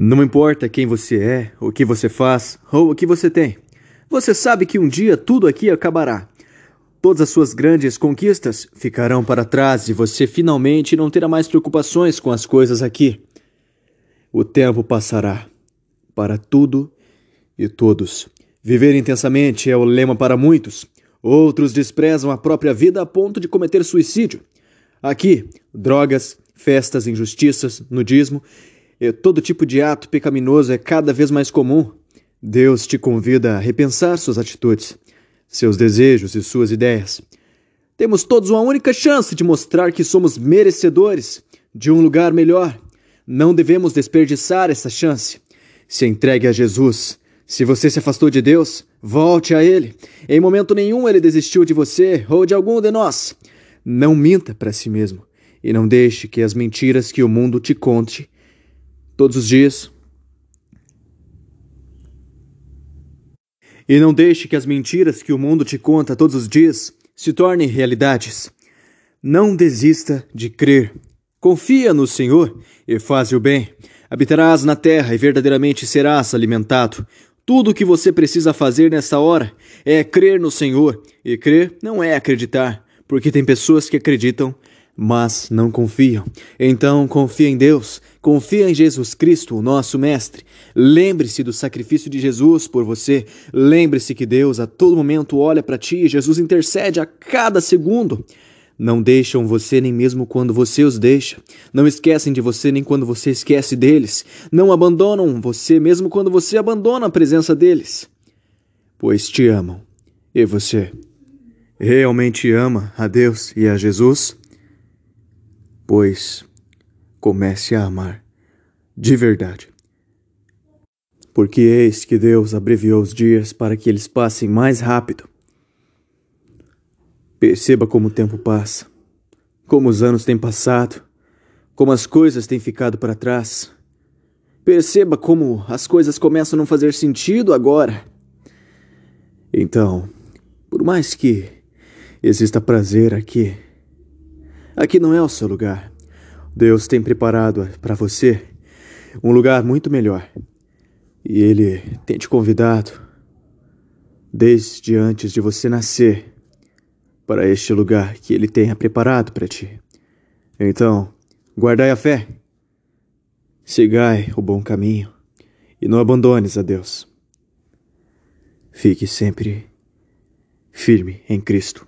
Não importa quem você é, o que você faz ou o que você tem. Você sabe que um dia tudo aqui acabará. Todas as suas grandes conquistas ficarão para trás e você finalmente não terá mais preocupações com as coisas aqui. O tempo passará para tudo e todos. Viver intensamente é o lema para muitos. Outros desprezam a própria vida a ponto de cometer suicídio. Aqui, drogas, festas, injustiças, nudismo e todo tipo de ato pecaminoso é cada vez mais comum. Deus te convida a repensar suas atitudes, seus desejos e suas ideias. Temos todos uma única chance de mostrar que somos merecedores de um lugar melhor. Não devemos desperdiçar essa chance. Se entregue a Jesus. Se você se afastou de Deus, volte a Ele. Em momento nenhum ele desistiu de você ou de algum de nós. Não minta para si mesmo e não deixe que as mentiras que o mundo te conte todos os dias. E não deixe que as mentiras que o mundo te conta todos os dias se tornem realidades. Não desista de crer. Confia no Senhor e faz o bem. Habitarás na terra e verdadeiramente serás alimentado. Tudo o que você precisa fazer nessa hora é crer no Senhor. E crer não é acreditar, porque tem pessoas que acreditam, mas não confiam. Então confia em Deus, confia em Jesus Cristo, o nosso Mestre. Lembre-se do sacrifício de Jesus por você. Lembre-se que Deus a todo momento olha para ti e Jesus intercede a cada segundo. Não deixam você nem mesmo quando você os deixa. Não esquecem de você nem quando você esquece deles. Não abandonam você mesmo quando você abandona a presença deles. Pois te amam. E você realmente ama a Deus e a Jesus? Pois comece a amar de verdade. Porque eis que Deus abreviou os dias para que eles passem mais rápido. Perceba como o tempo passa, como os anos têm passado, como as coisas têm ficado para trás. Perceba como as coisas começam a não fazer sentido agora. Então, por mais que exista prazer aqui, aqui não é o seu lugar. Deus tem preparado para você um lugar muito melhor. E Ele tem te convidado desde antes de você nascer para este lugar que Ele tenha preparado para ti. Então, guardai a fé, sigai o bom caminho e não abandones a Deus. Fique sempre firme em Cristo.